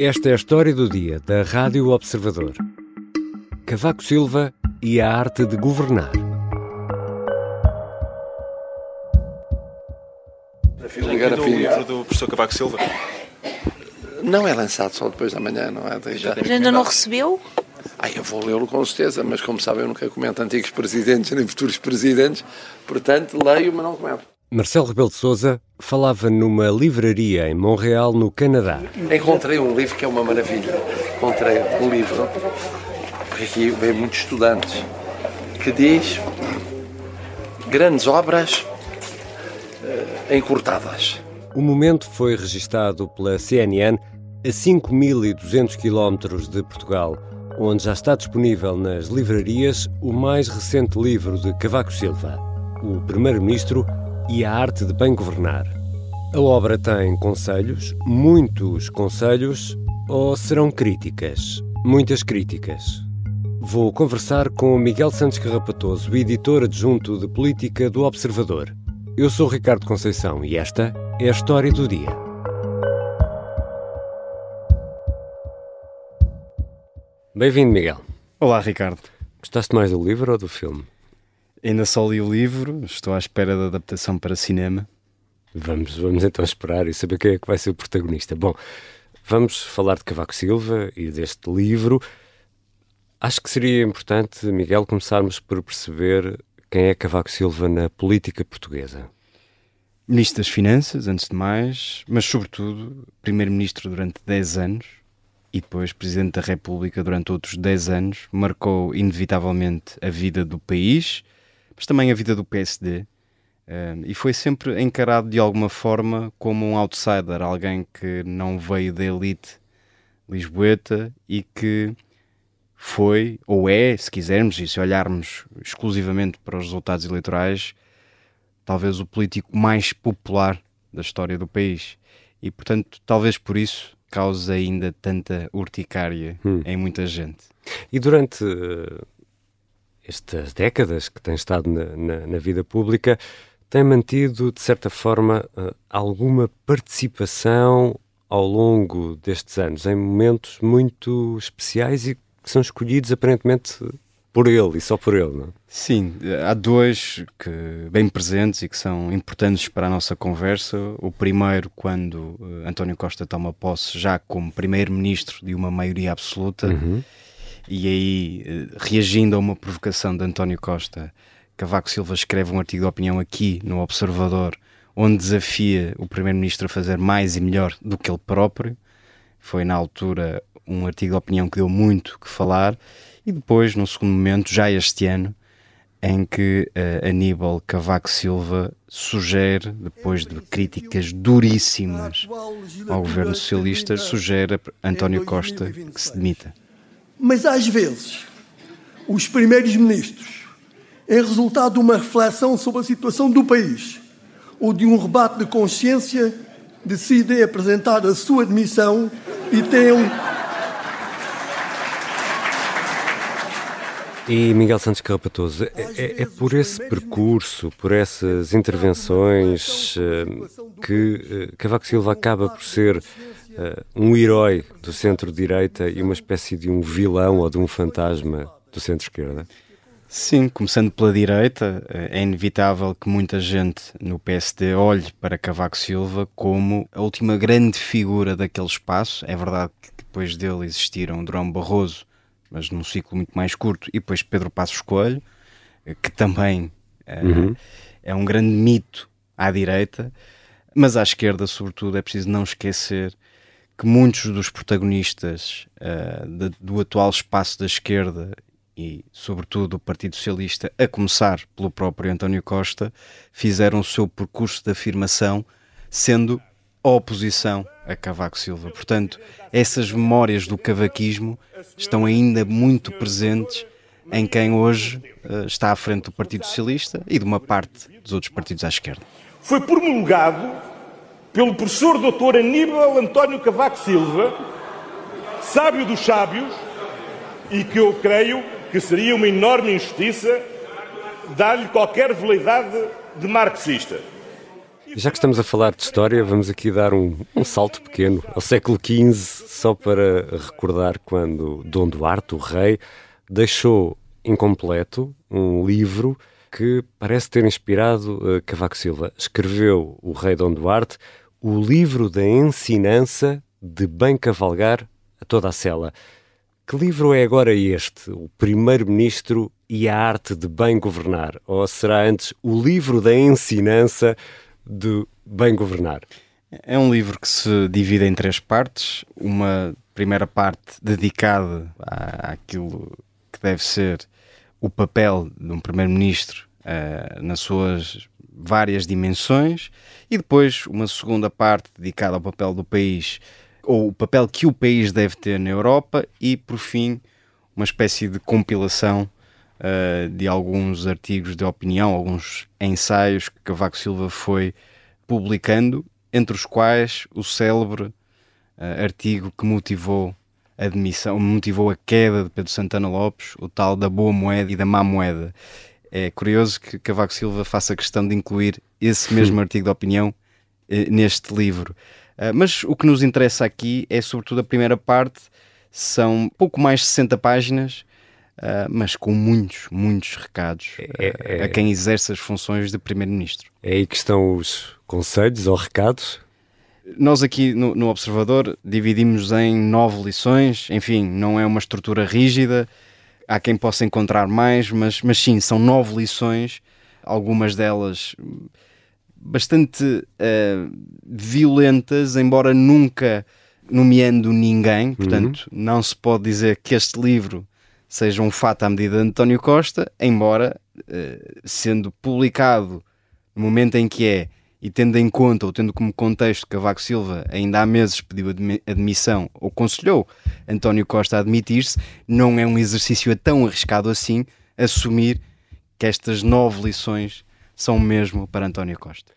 Esta é a história do dia da Rádio Observador. Cavaco Silva e a arte de governar. Ligar o livro do professor Cavaco Silva? Não é lançado só depois da manhã, não é? Já... Ainda não recebeu? Ah, eu vou lê-lo com certeza, mas como sabem, eu nunca comento antigos presidentes nem futuros presidentes, portanto leio, mas não comento. Marcelo Rebelo de Sousa falava numa livraria em Montreal, no Canadá. Encontrei um livro que é uma maravilha. Encontrei um livro, porque aqui vem muitos estudantes, que diz grandes obras uh, encurtadas. O momento foi registado pela CNN a 5.200 quilómetros de Portugal, onde já está disponível nas livrarias o mais recente livro de Cavaco Silva, o Primeiro-Ministro e a arte de bem governar. A obra tem conselhos, muitos conselhos, ou serão críticas? Muitas críticas. Vou conversar com Miguel Santos Carrapatoso, editor adjunto de política do Observador. Eu sou Ricardo Conceição e esta é a história do dia. Bem-vindo, Miguel. Olá, Ricardo. Gostaste mais do livro ou do filme? Ainda só li o livro, estou à espera da adaptação para cinema. Vamos, vamos então esperar e saber quem é que vai ser o protagonista. Bom, vamos falar de Cavaco Silva e deste livro. Acho que seria importante, Miguel, começarmos por perceber quem é Cavaco Silva na política portuguesa. Ministro das Finanças, antes de mais, mas sobretudo Primeiro-Ministro durante 10 anos e depois Presidente da República durante outros 10 anos, marcou inevitavelmente a vida do país mas também a vida do PSD. Uh, e foi sempre encarado de alguma forma como um outsider, alguém que não veio da elite lisboeta e que foi, ou é, se quisermos, e se olharmos exclusivamente para os resultados eleitorais, talvez o político mais popular da história do país. E, portanto, talvez por isso cause ainda tanta urticária hum. em muita gente. E durante estas décadas que tem estado na, na, na vida pública, tem mantido, de certa forma, eh, alguma participação ao longo destes anos, em momentos muito especiais e que são escolhidos aparentemente por ele e só por ele, não é? Sim, há dois que, bem presentes e que são importantes para a nossa conversa. O primeiro, quando uh, António Costa toma posse já como primeiro-ministro de uma maioria absoluta. Uhum e aí, eh, reagindo a uma provocação de António Costa, Cavaco Silva escreve um artigo de opinião aqui no Observador, onde desafia o Primeiro-Ministro a fazer mais e melhor do que ele próprio. Foi na altura um artigo de opinião que deu muito que falar. E depois, no segundo momento, já este ano, em que uh, Aníbal Cavaco Silva sugere, depois de críticas duríssimas ao governo socialista, sugere a António Costa que se demita. Mas às vezes, os primeiros ministros, em resultado de uma reflexão sobre a situação do país ou de um rebate de consciência, decidem apresentar a sua demissão e têm E Miguel Santos Carrapatoso, é, é, é, por esse percurso, por essas intervenções uh, que uh, Cavaco Silva acaba por ser um herói do centro-direita e uma espécie de um vilão ou de um fantasma do centro-esquerda? Sim, começando pela direita, eh, é inevitável que muita gente no PSD olhe para Cavaco Silva como a última grande figura daquele espaço. É verdade que depois dele existiram Durão Barroso, mas num ciclo muito mais curto, e depois Pedro Passos Coelho, eh, que também uhum. é um grande mito à direita, mas à esquerda, sobretudo, é preciso não esquecer que muitos dos protagonistas uh, de, do atual espaço da esquerda e, sobretudo, o Partido Socialista, a começar pelo próprio António Costa, fizeram o seu percurso de afirmação sendo a oposição a Cavaco Silva. Portanto, essas memórias do cavaquismo estão ainda muito presentes em quem hoje uh, está à frente do Partido Socialista e de uma parte dos outros partidos à esquerda. Foi promulgado pelo professor doutor Aníbal António Cavaco Silva, sábio dos sábios, e que eu creio que seria uma enorme injustiça dar-lhe qualquer veleidade de marxista. Já que estamos a falar de história, vamos aqui dar um, um, salto pequeno ao século XV, só para recordar quando Dom Duarte, o rei, deixou incompleto um livro que parece ter inspirado uh, Cavaco Silva. Escreveu o rei Dom Duarte o livro da ensinança de bem cavalgar a toda a cela. Que livro é agora este? O Primeiro-Ministro e a Arte de Bem Governar? Ou será antes o livro da ensinança de bem governar? É um livro que se divide em três partes. Uma primeira parte dedicada àquilo que deve ser o papel de um primeiro-ministro uh, nas suas várias dimensões, e depois uma segunda parte dedicada ao papel do país, ou o papel que o país deve ter na Europa, e por fim, uma espécie de compilação uh, de alguns artigos de opinião, alguns ensaios que Cavaco Silva foi publicando, entre os quais o célebre uh, artigo que motivou a demissão, motivou a queda de Pedro Santana Lopes, o tal da boa moeda e da má moeda. É curioso que Cavaco Silva faça questão de incluir esse mesmo artigo de opinião uh, neste livro. Uh, mas o que nos interessa aqui é sobretudo a primeira parte, são pouco mais de 60 páginas, uh, mas com muitos, muitos recados é, é, a quem exerce as funções de Primeiro-Ministro. É aí que estão os conselhos ou recados? Nós aqui no, no, Observador dividimos em nove lições, enfim, não é uma estrutura rígida, há quem possa encontrar mais, mas, mas sim, são nove lições, algumas delas bastante uh, violentas, embora nunca nomeando ninguém, portanto, uhum. não se pode dizer que este livro seja um fato à medida de António Costa, embora uh, sendo publicado no momento em que é e tendo em conta ou tendo como contexto que Cavaco Silva ainda há meses pediu admissão ou aconselhou António Costa a admitir-se, não é um exercício tão arriscado assim assumir que estas nove lições são mesmo para António Costa.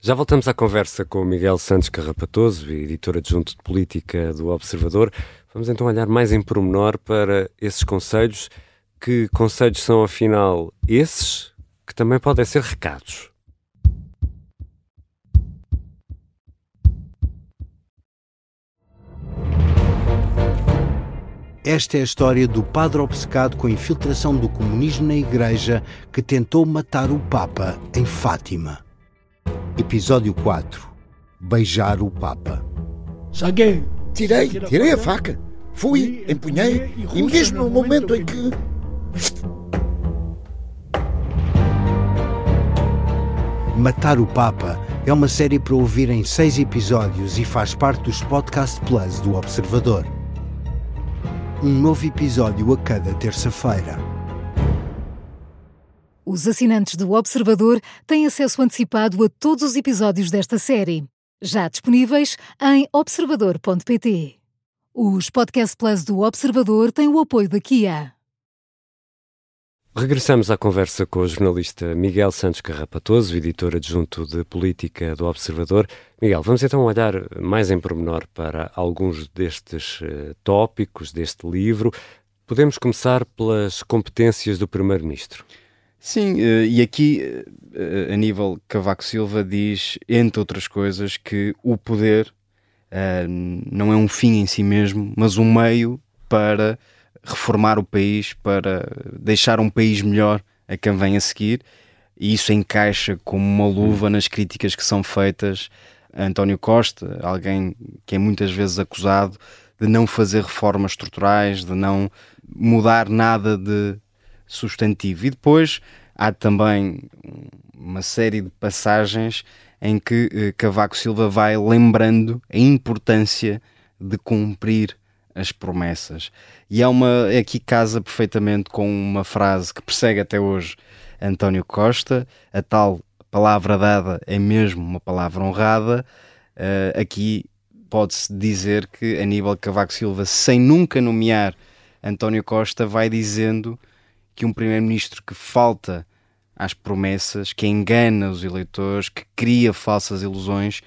Já voltamos à conversa com Miguel Santos Carrapatoso, editor adjunto de política do Observador. Vamos então olhar mais em pormenor para esses conselhos. Que conselhos são, afinal, esses também podem ser recados? Esta é a história do padre obcecado com a infiltração do comunismo na igreja que tentou matar o Papa em Fátima. Episódio 4 Beijar o Papa. Saguei. Tirei, tirei a faca. Fui, empunhei e mesmo no momento em que. Matar o Papa é uma série para ouvir em seis episódios e faz parte dos Podcast Plus do Observador. Um novo episódio a cada terça-feira. Os assinantes do Observador têm acesso antecipado a todos os episódios desta série, já disponíveis em observador.pt. Os Podcast Plus do Observador têm o apoio da Kia. Regressamos à conversa com o jornalista Miguel Santos Carrapatoso, editor adjunto de Política do Observador. Miguel, vamos então olhar mais em pormenor para alguns destes uh, tópicos deste livro. Podemos começar pelas competências do Primeiro-Ministro. Sim, uh, e aqui, uh, a nível Cavaco Silva, diz, entre outras coisas, que o poder não é um fim em si mesmo, mas um meio para reformar o país, para deixar um país melhor a quem vem a seguir, e isso encaixa como uma luva nas críticas que são feitas a António Costa, alguém que é muitas vezes acusado de não fazer reformas estruturais, de não mudar nada de substantivo. E depois há também uma série de passagens em que eh, Cavaco Silva vai lembrando a importância de cumprir as promessas. E é uma, aqui casa perfeitamente com uma frase que persegue até hoje António Costa, a tal palavra dada é mesmo uma palavra honrada. Uh, aqui pode-se dizer que Aníbal Cavaco Silva, sem nunca nomear António Costa, vai dizendo que um primeiro-ministro que falta às promessas, que engana os eleitores, que cria falsas ilusões,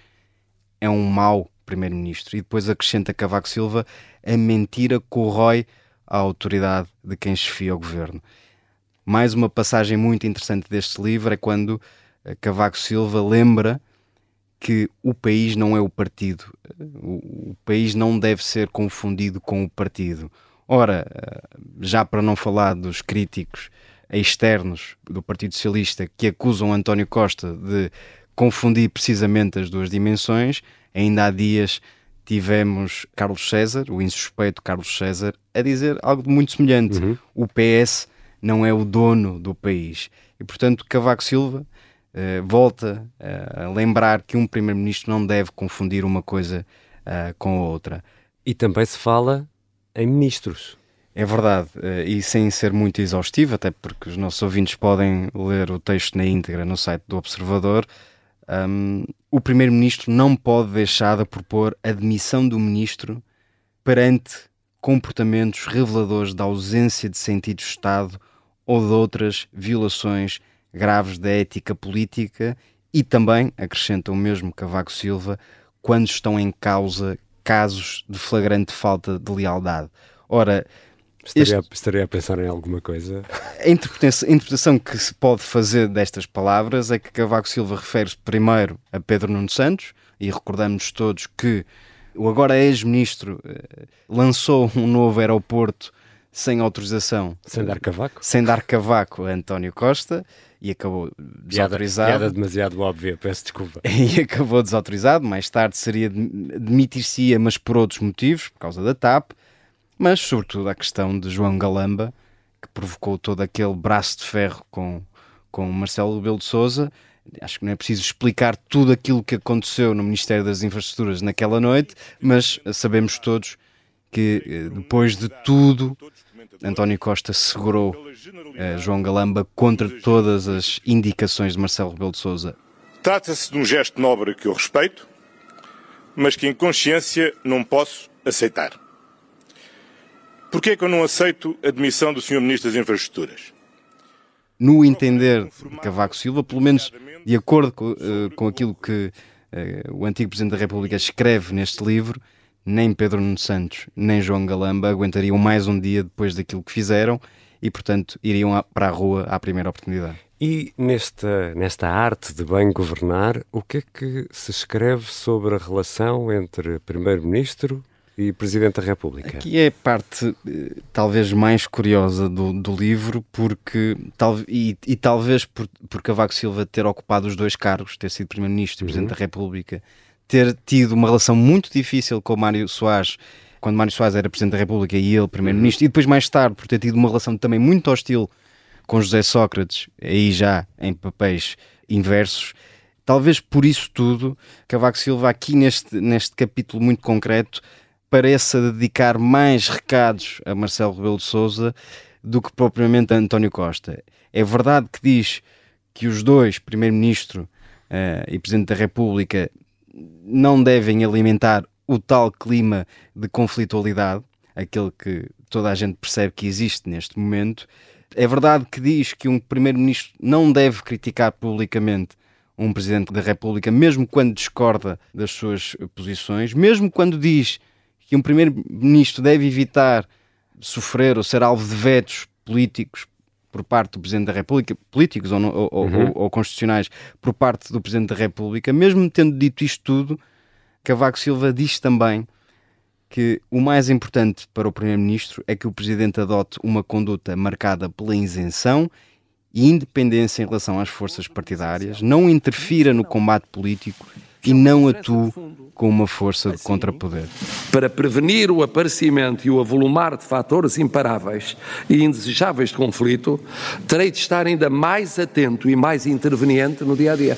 é um mau primeiro-ministro. E depois acrescenta Cavaco Silva: a mentira corrói a autoridade de quem chefia o governo. Mais uma passagem muito interessante deste livro é quando eh, Cavaco Silva lembra que o país não é o partido. O, o país não deve ser confundido com o partido. Ora, eh, já para não falar dos críticos externos do Partido Socialista que acusam António Costa de confundir precisamente as duas dimensões, ainda há dias tivemos Carlos César, o insuspeito Carlos César, a dizer algo muito semelhante. Uhum. O PS não é o dono do país. E, portanto, Cavaco Silva uh, volta uh, a lembrar que um primeiro-ministro não deve confundir uma coisa uh, com a outra. E também se fala em ministros. É verdade, e sem ser muito exaustivo, até porque os nossos ouvintes podem ler o texto na íntegra no site do Observador, um, o Primeiro-Ministro não pode deixar de propor a demissão do Ministro perante comportamentos reveladores da ausência de sentido de Estado ou de outras violações graves da ética política e também, acrescenta o mesmo Cavaco Silva, quando estão em causa casos de flagrante falta de lealdade. Ora, Estaria, este... estaria a pensar em alguma coisa? A interpretação, a interpretação, que se pode fazer destas palavras é que Cavaco Silva refere-se primeiro a Pedro Nuno Santos, e recordamos todos que o agora ex-ministro eh, lançou um novo aeroporto sem autorização. Sem dar cavaco? Sem dar cavaco a António Costa e acabou desautorizado. Piada, piada demasiado óbvia, peço desculpa. E acabou desautorizado. Mais tarde seria demitir-se-ia, mas por outros motivos, por causa da TAP mas sobretudo a questão de João Galamba, que provocou todo aquele braço de ferro com, com Marcelo Rebelo de Sousa. Acho que não é preciso explicar tudo aquilo que aconteceu no Ministério das Infraestruturas naquela noite, mas sabemos todos que eh, depois de tudo, António Costa segurou uh, João Galamba contra todas as indicações de Marcelo Rebelo de Sousa. Trata-se de um gesto nobre que eu respeito, mas que em consciência não posso aceitar. Porquê é que eu não aceito a demissão do Sr. Ministro das Infraestruturas? No entender de Cavaco Silva, pelo menos de acordo com, uh, com aquilo que uh, o antigo Presidente da República escreve neste livro, nem Pedro Nuno Santos nem João Galamba aguentariam mais um dia depois daquilo que fizeram e, portanto, iriam para a rua à primeira oportunidade. E nesta, nesta arte de bem governar, o que é que se escreve sobre a relação entre Primeiro-Ministro e Presidente da República. Aqui é a parte eh, talvez mais curiosa do, do livro, porque tal, e, e talvez por, por Cavaco Silva ter ocupado os dois cargos, ter sido Primeiro-Ministro e Presidente uhum. da República, ter tido uma relação muito difícil com o Mário Soares, quando Mário Soares era Presidente da República e ele Primeiro-Ministro, uhum. e depois mais tarde por ter tido uma relação também muito hostil com José Sócrates, aí já em papéis inversos. Talvez por isso tudo, Cavaco Silva, aqui neste, neste capítulo muito concreto, pareça dedicar mais recados a Marcelo Rebelo de Sousa do que propriamente a António Costa. É verdade que diz que os dois, Primeiro-Ministro uh, e Presidente da República, não devem alimentar o tal clima de conflitualidade, aquele que toda a gente percebe que existe neste momento. É verdade que diz que um Primeiro-Ministro não deve criticar publicamente um Presidente da República, mesmo quando discorda das suas posições, mesmo quando diz que um primeiro-ministro deve evitar sofrer ou ser alvo de vetos políticos por parte do Presidente da República, políticos ou, ou, uhum. ou, ou, constitucionais, por parte do Presidente da República, mesmo tendo dito isto tudo, Cavaco Silva diz também que o mais importante para o Primeiro-Ministro é que o Presidente adote uma conduta marcada pela isenção e independência em relação às forças partidárias, não interfira no combate político e não atue com uma força de contrapoder. Para prevenir o aparecimento e o avolumar de fatores imparáveis e indesejáveis de conflito, terei de estar ainda mais atento e mais interveniente no dia a dia.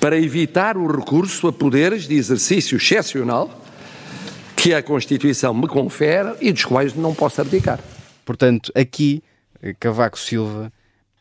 Para evitar o recurso a poderes de exercício excepcional que a Constituição me confere e dos quais não posso abdicar. Portanto, aqui Cavaco Silva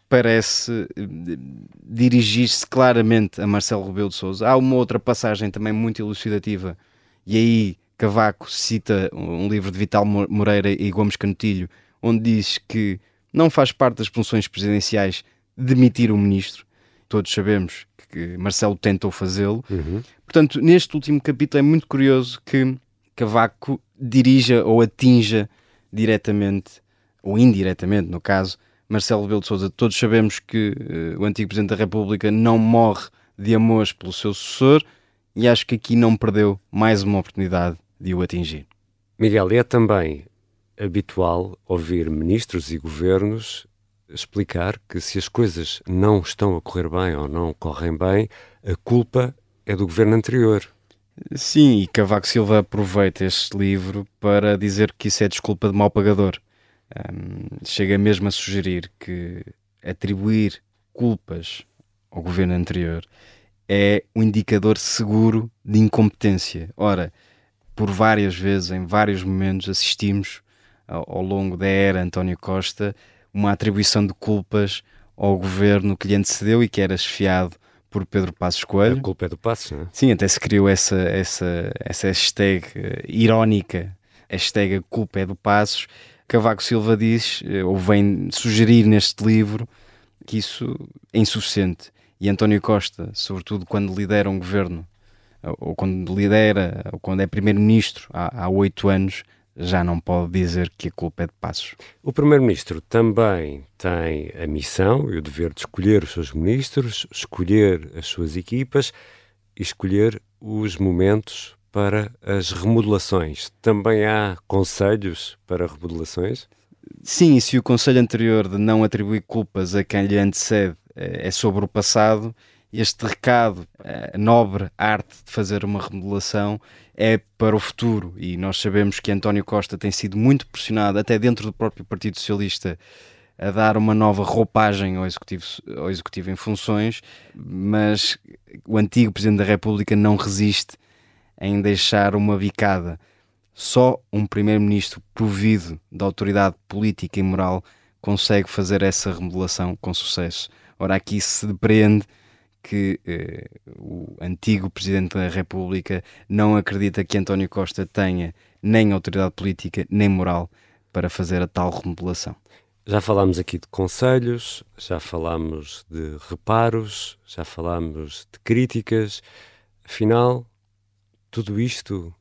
parece eh, dirigir-se claramente a Marcelo Rebelo de Sousa. Há uma outra passagem também muito elucidativa, e aí Cavaco cita um livro de Vital Moreira e Gomes Canutilho, onde diz que não faz parte das funções presidenciais demitir o ministro. Todos sabemos que Marcelo tentou fazê-lo. Uhum. Portanto, neste último capítulo é muito curioso que Cavaco dirija ou atinja diretamente ou indiretamente, no caso, Marcelo Rebelo de Sousa. Todos sabemos que uh, o antigo Presidente da República não morre de amores pelo seu sucessor e acho que aqui não perdeu mais uma oportunidade de o atingir. Miguel, é também habitual ouvir ministros e governos explicar que se as coisas não estão a correr bem ou não correm bem, a culpa é do governo anterior. Sim, e Cavaco Silva aproveita este livro para dizer que isso é desculpa de mau pagador. Um, chega mesmo a sugerir que atribuir culpas ao governo anterior é um indicador seguro de incompetência. Ora, por várias vezes, em vários momentos, assistimos ao, longo da era António Costa uma atribuição de culpas ao governo que lhe antecedeu e que era esfiado por Pedro Passos Coelho. A culpa é do Passos, não é? Sim, até se criou essa, essa, essa hashtag uh, irónica, hashtag a culpa é do Passos. Cavaco Silva diz, uh, ou vem sugerir neste livro, que isso é insuficiente. E António Costa, sobretudo quando lidera um governo, ou quando lidera, ou quando é primeiro-ministro há oito anos, já não pode dizer que a culpa é de Passos. O Primeiro-Ministro também tem a missão e o dever de escolher os seus ministros, escolher as suas equipas e escolher os momentos para as remodelações. Também há conselhos para remodelações? Sim, se o conselho anterior de não atribuir culpas a quem lhe antecede eh, é sobre o passado, este recado, a nobre arte de fazer uma remodelação, é para o futuro. E nós sabemos que António Costa tem sido muito pressionado, até dentro do próprio Partido Socialista, a dar uma nova roupagem ao executivo, ao executivo em funções, mas o antigo Presidente da República não resiste em deixar uma bicada. Só um Primeiro-Ministro provido de autoridade política e moral consegue fazer essa remodelação com sucesso. Ora, aqui se depreende que eh, o antigo Presidente da República não acredita que António Costa tenha nem autoridade política nem moral para fazer a tal remodelação. Já falámos aqui de conselhos, já falámos de reparos, já falámos de críticas. Afinal, tudo isto,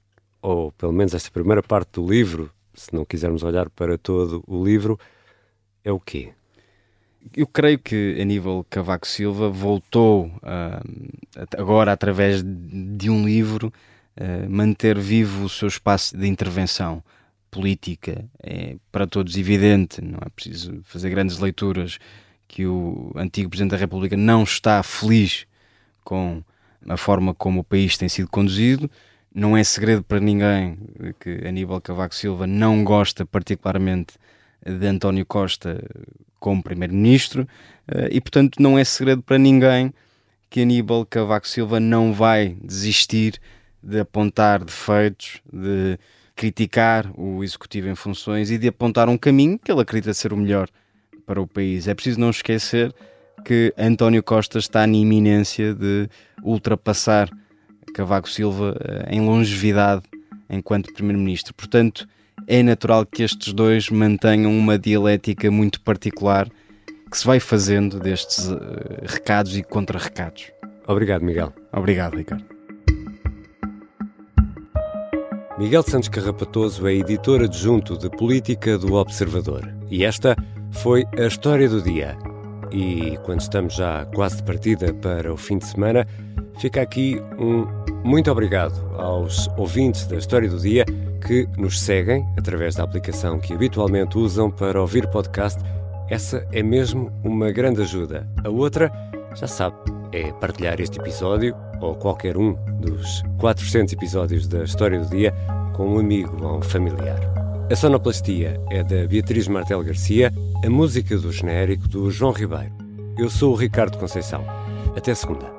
ou pelo menos esta primeira parte do livro, se não quisermos olhar para todo o livro, é o quê? eu creio que Aníbal Cavaco Silva voltou uh, agora através de um livro uh, manter vivo o seu espaço de intervenção política é para todos evidente não é preciso fazer grandes leituras que o antigo presidente da República não está feliz com a forma como o país tem sido conduzido não é segredo para ninguém que Aníbal Cavaco Silva não gosta particularmente de António Costa como primeiro-ministro eh, e, portanto, não é segredo para ninguém que Aníbal Cavaco Silva não vai desistir de apontar defeitos, de criticar o executivo em funções e de apontar um caminho que ele acredita ser o melhor para o país. É preciso não esquecer que António Costa está na iminência de ultrapassar Cavaco Silva eh, em longevidade enquanto primeiro-ministro. Portanto, é natural que estes dois mantenham uma dialética muito particular que se vai fazendo destes uh, recados e contra-recados. Obrigado, Miguel. Obrigado, Ricardo. Miguel Santos Carrapatoso é editor adjunto de política do Observador. E esta foi a história do dia. E quando estamos já quase de partida para o fim de semana, fica aqui um muito obrigado aos ouvintes da história do dia que nos seguem através da aplicação que habitualmente usam para ouvir podcast. Essa é mesmo uma grande ajuda. A outra, já sabe, é partilhar este episódio ou qualquer um dos 400 episódios da História do Dia com um amigo ou um familiar. A sonoplastia é da Beatriz Martel Garcia, a música do genérico do João Ribeiro. Eu sou o Ricardo Conceição. Até segunda.